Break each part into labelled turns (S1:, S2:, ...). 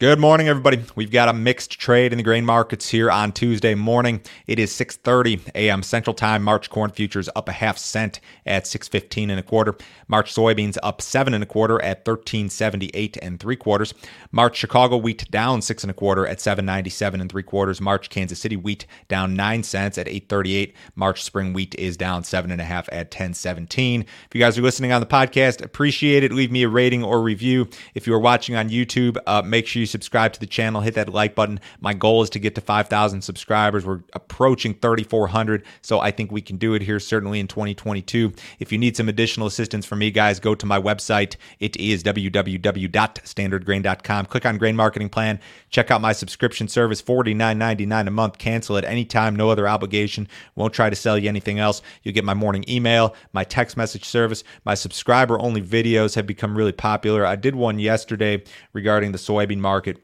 S1: Good morning, everybody. We've got a mixed trade in the grain markets here on Tuesday morning. It is 6:30 a.m. Central Time. March corn futures up a half cent at 6.15 and a quarter. March soybeans up seven and a quarter at 13.78 and three quarters. March Chicago wheat down six and a quarter at 7.97 and three quarters. March Kansas City wheat down nine cents at 8.38. March spring wheat is down seven and a half at 10.17. If you guys are listening on the podcast, appreciate it. Leave me a rating or review. If you are watching on YouTube, uh, make sure you subscribe to the channel, hit that like button. My goal is to get to 5,000 subscribers. We're approaching 3,400, so I think we can do it here certainly in 2022. If you need some additional assistance from me, guys, go to my website. It is www.standardgrain.com. Click on Grain Marketing Plan. Check out my subscription service, $49.99 a month. Cancel at any time, no other obligation. Won't try to sell you anything else. You'll get my morning email, my text message service. My subscriber only videos have become really popular. I did one yesterday regarding the soybean market market.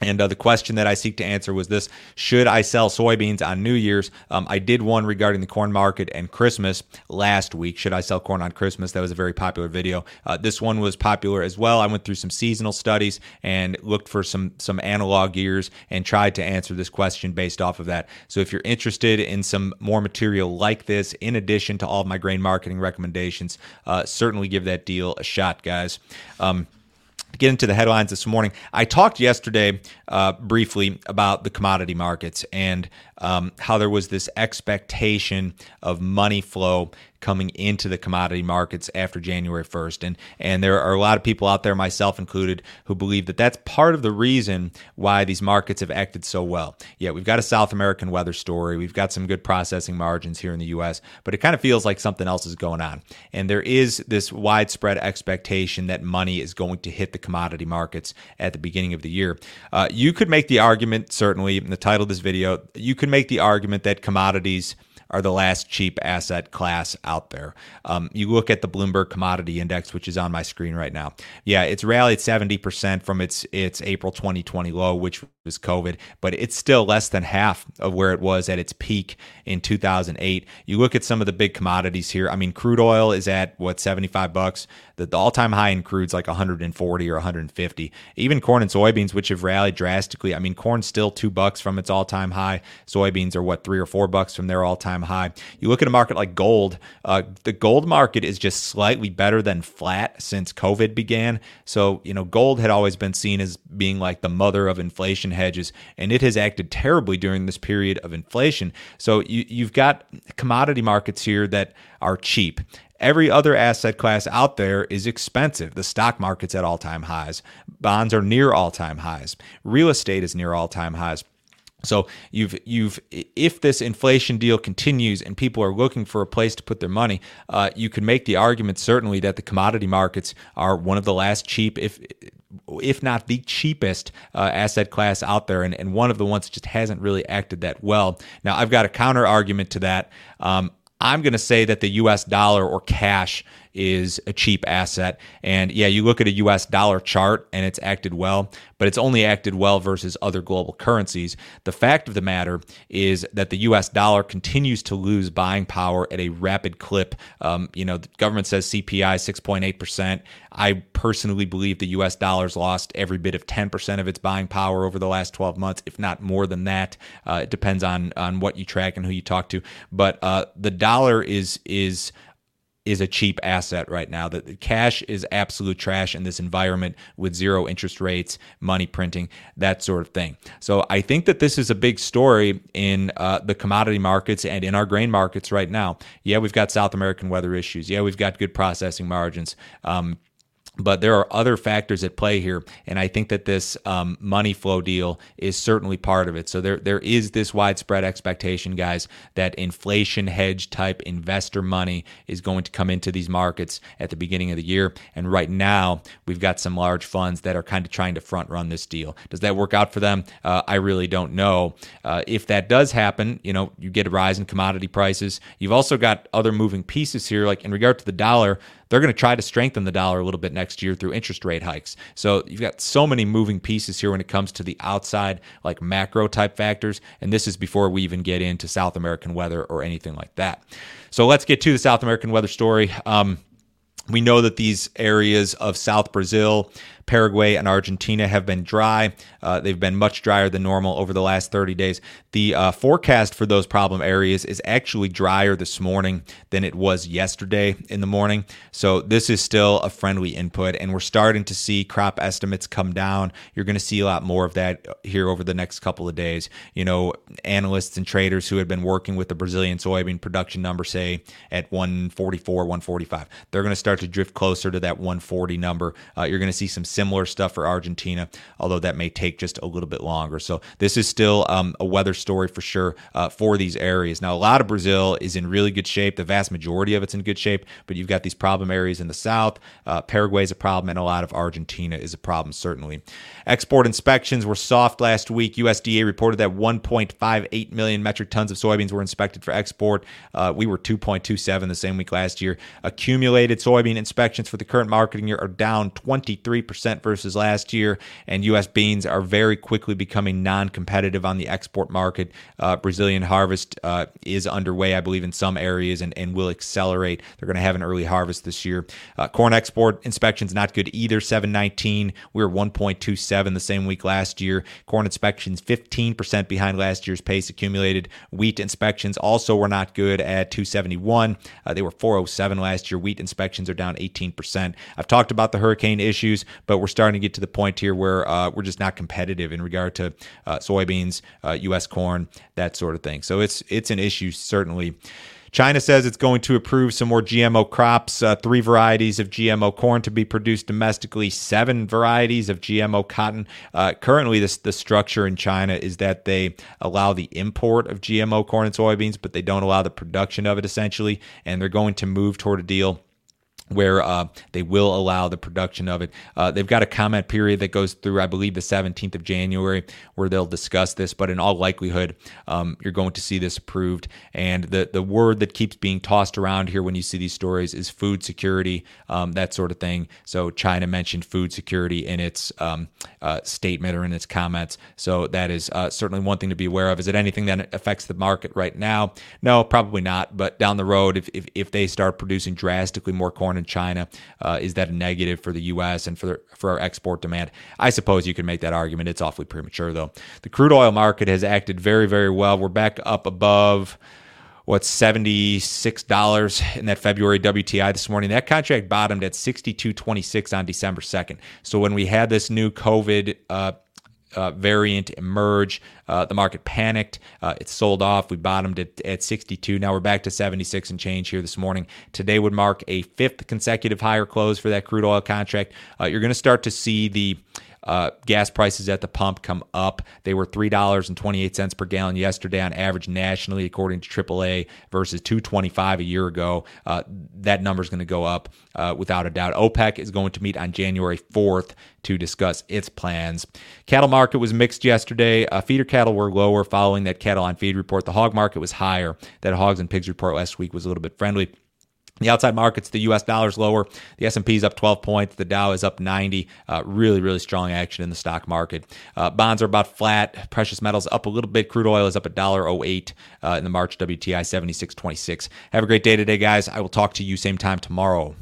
S1: And uh, the question that I seek to answer was this Should I sell soybeans on New Year's? Um, I did one regarding the corn market and Christmas last week. Should I sell corn on Christmas? That was a very popular video. Uh, this one was popular as well. I went through some seasonal studies and looked for some, some analog years and tried to answer this question based off of that. So if you're interested in some more material like this, in addition to all of my grain marketing recommendations, uh, certainly give that deal a shot, guys. Um, get into the headlines this morning. I talked yesterday uh, briefly about the commodity markets and um, how there was this expectation of money flow coming into the commodity markets after January 1st. And, and there are a lot of people out there, myself included, who believe that that's part of the reason why these markets have acted so well. Yeah, we've got a South American weather story. We've got some good processing margins here in the U.S., but it kind of feels like something else is going on. And there is this widespread expectation that money is going to hit the commodity markets at the beginning of the year. Uh, you could make the argument, certainly, in the title of this video, you could make the argument that commodities are the last cheap asset class out there. Um, you look at the Bloomberg Commodity Index, which is on my screen right now. Yeah, it's rallied 70% from its its April 2020 low, which was COVID, but it's still less than half of where it was at its peak in 2008. You look at some of the big commodities here. I mean, crude oil is at what 75 bucks. The, the all-time high in crude's like 140 or 150. Even corn and soybeans, which have rallied drastically. I mean, corn's still two bucks from its all-time high. Soybeans are what three or four bucks from their all-time high. You look at a market like gold. Uh, the gold market is just slightly better than flat since COVID began. So you know, gold had always been seen as being like the mother of inflation hedges, and it has acted terribly during this period of inflation. So you, you've got commodity markets here that are cheap. Every other asset class out there is expensive. The stock market's at all time highs. Bonds are near all time highs. Real estate is near all time highs. So you've you've if this inflation deal continues and people are looking for a place to put their money, uh, you can make the argument certainly that the commodity markets are one of the last cheap, if if not the cheapest uh, asset class out there, and, and one of the ones that just hasn't really acted that well. Now I've got a counter argument to that. Um, I'm going to say that the US dollar or cash is a cheap asset. And yeah, you look at a US dollar chart and it's acted well, but it's only acted well versus other global currencies. The fact of the matter is that the US dollar continues to lose buying power at a rapid clip. Um, you know, the government says CPI 6.8%. I personally believe the US dollar's lost every bit of 10% of its buying power over the last 12 months, if not more than that. Uh, it depends on on what you track and who you talk to. But uh, the dollar is is is a cheap asset right now. That cash is absolute trash in this environment with zero interest rates, money printing, that sort of thing. So I think that this is a big story in uh, the commodity markets and in our grain markets right now. Yeah, we've got South American weather issues. Yeah, we've got good processing margins. Um, but there are other factors at play here, and I think that this um, money flow deal is certainly part of it. So there there is this widespread expectation, guys, that inflation hedge type investor money is going to come into these markets at the beginning of the year. And right now, we've got some large funds that are kind of trying to front run this deal. Does that work out for them? Uh, I really don't know. Uh, if that does happen, you know, you get a rise in commodity prices. You've also got other moving pieces here, like in regard to the dollar they're going to try to strengthen the dollar a little bit next year through interest rate hikes. So you've got so many moving pieces here when it comes to the outside, like macro type factors. And this is before we even get into South American weather or anything like that. So let's get to the South American weather story. Um, we know that these areas of South Brazil, Paraguay and Argentina have been dry. Uh, they've been much drier than normal over the last 30 days. The uh, forecast for those problem areas is actually drier this morning than it was yesterday in the morning. So this is still a friendly input, and we're starting to see crop estimates come down. You're going to see a lot more of that here over the next couple of days. You know, analysts and traders who had been working with the Brazilian soybean production number, say at 144, 145, they're going to start to drift closer to that 140 number. Uh, you're going to see some similar stuff for Argentina, although that may take just a little bit longer. So this is still um, a weather story for sure uh, for these areas. Now, a lot of Brazil is in really good shape. The vast majority of it's in good shape, but you've got these problem areas in the south. Uh, Paraguay is a problem, and a lot of Argentina is a problem, certainly. Export inspections were soft last week. USDA reported that 1.58 million metric tons of soybeans were inspected for export. Uh, we were 2.27 the same week last year. Accumulated soybean inspections for the current marketing year are down 23% versus last year, and U.S. beans are very quickly becoming non competitive on the export market. Uh, Brazilian harvest uh, is underway, I believe, in some areas and, and will accelerate. They're going to have an early harvest this year. Uh, corn export inspections not good either. 719. We were 1.27 the same week last year. Corn inspections 15% behind last year's pace accumulated. Wheat inspections also were not good at 271. Uh, they were 407 last year. Wheat inspections are down 18%. I've talked about the hurricane issues, but we're starting to get to the point here where uh, we're just not competitive in regard to uh, soybeans, U.S. Uh, corn, that sort of thing. So it's it's an issue certainly. China says it's going to approve some more GMO crops, uh, three varieties of GMO corn to be produced domestically, seven varieties of GMO cotton. Uh, currently, this, the structure in China is that they allow the import of GMO corn and soybeans, but they don't allow the production of it essentially. And they're going to move toward a deal where uh, they will allow the production of it. Uh, they've got a comment period that goes through, I believe, the 17th of January, where they'll discuss this. But in all likelihood, um, you're going to see this approved. And the the word that keeps being tossed around here when you see these stories is food security, um, that sort of thing. So China mentioned food security in its um, uh, statement or in its comments. So that is uh, certainly one thing to be aware of. Is it anything that affects the market right now? No, probably not. But down the road, if if, if they start producing drastically more corn in China. Uh, is that a negative for the U.S. and for for our export demand? I suppose you could make that argument. It's awfully premature though. The crude oil market has acted very very well. We're back up above what's $76 in that February WTI this morning. That contract bottomed at 62.26 on December 2nd. So when we had this new COVID uh, uh, variant emerge. Uh, the market panicked. Uh, it sold off. We bottomed at, at 62. Now we're back to 76 and change here this morning. Today would mark a fifth consecutive higher close for that crude oil contract. Uh, you're going to start to see the uh, gas prices at the pump come up. They were three dollars and twenty eight cents per gallon yesterday on average nationally, according to AAA, versus two twenty five a year ago. Uh, that number is going to go up uh, without a doubt. OPEC is going to meet on January fourth to discuss its plans. Cattle market was mixed yesterday. Uh, feeder cattle were lower following that cattle on feed report. The hog market was higher. That hogs and pigs report last week was a little bit friendly. The outside markets, the U.S. dollar is lower. The S&P is up 12 points. The Dow is up 90. Uh, really, really strong action in the stock market. Uh, bonds are about flat. Precious metals up a little bit. Crude oil is up $1.08 uh, in the March WTI 76.26. Have a great day today, guys. I will talk to you same time tomorrow.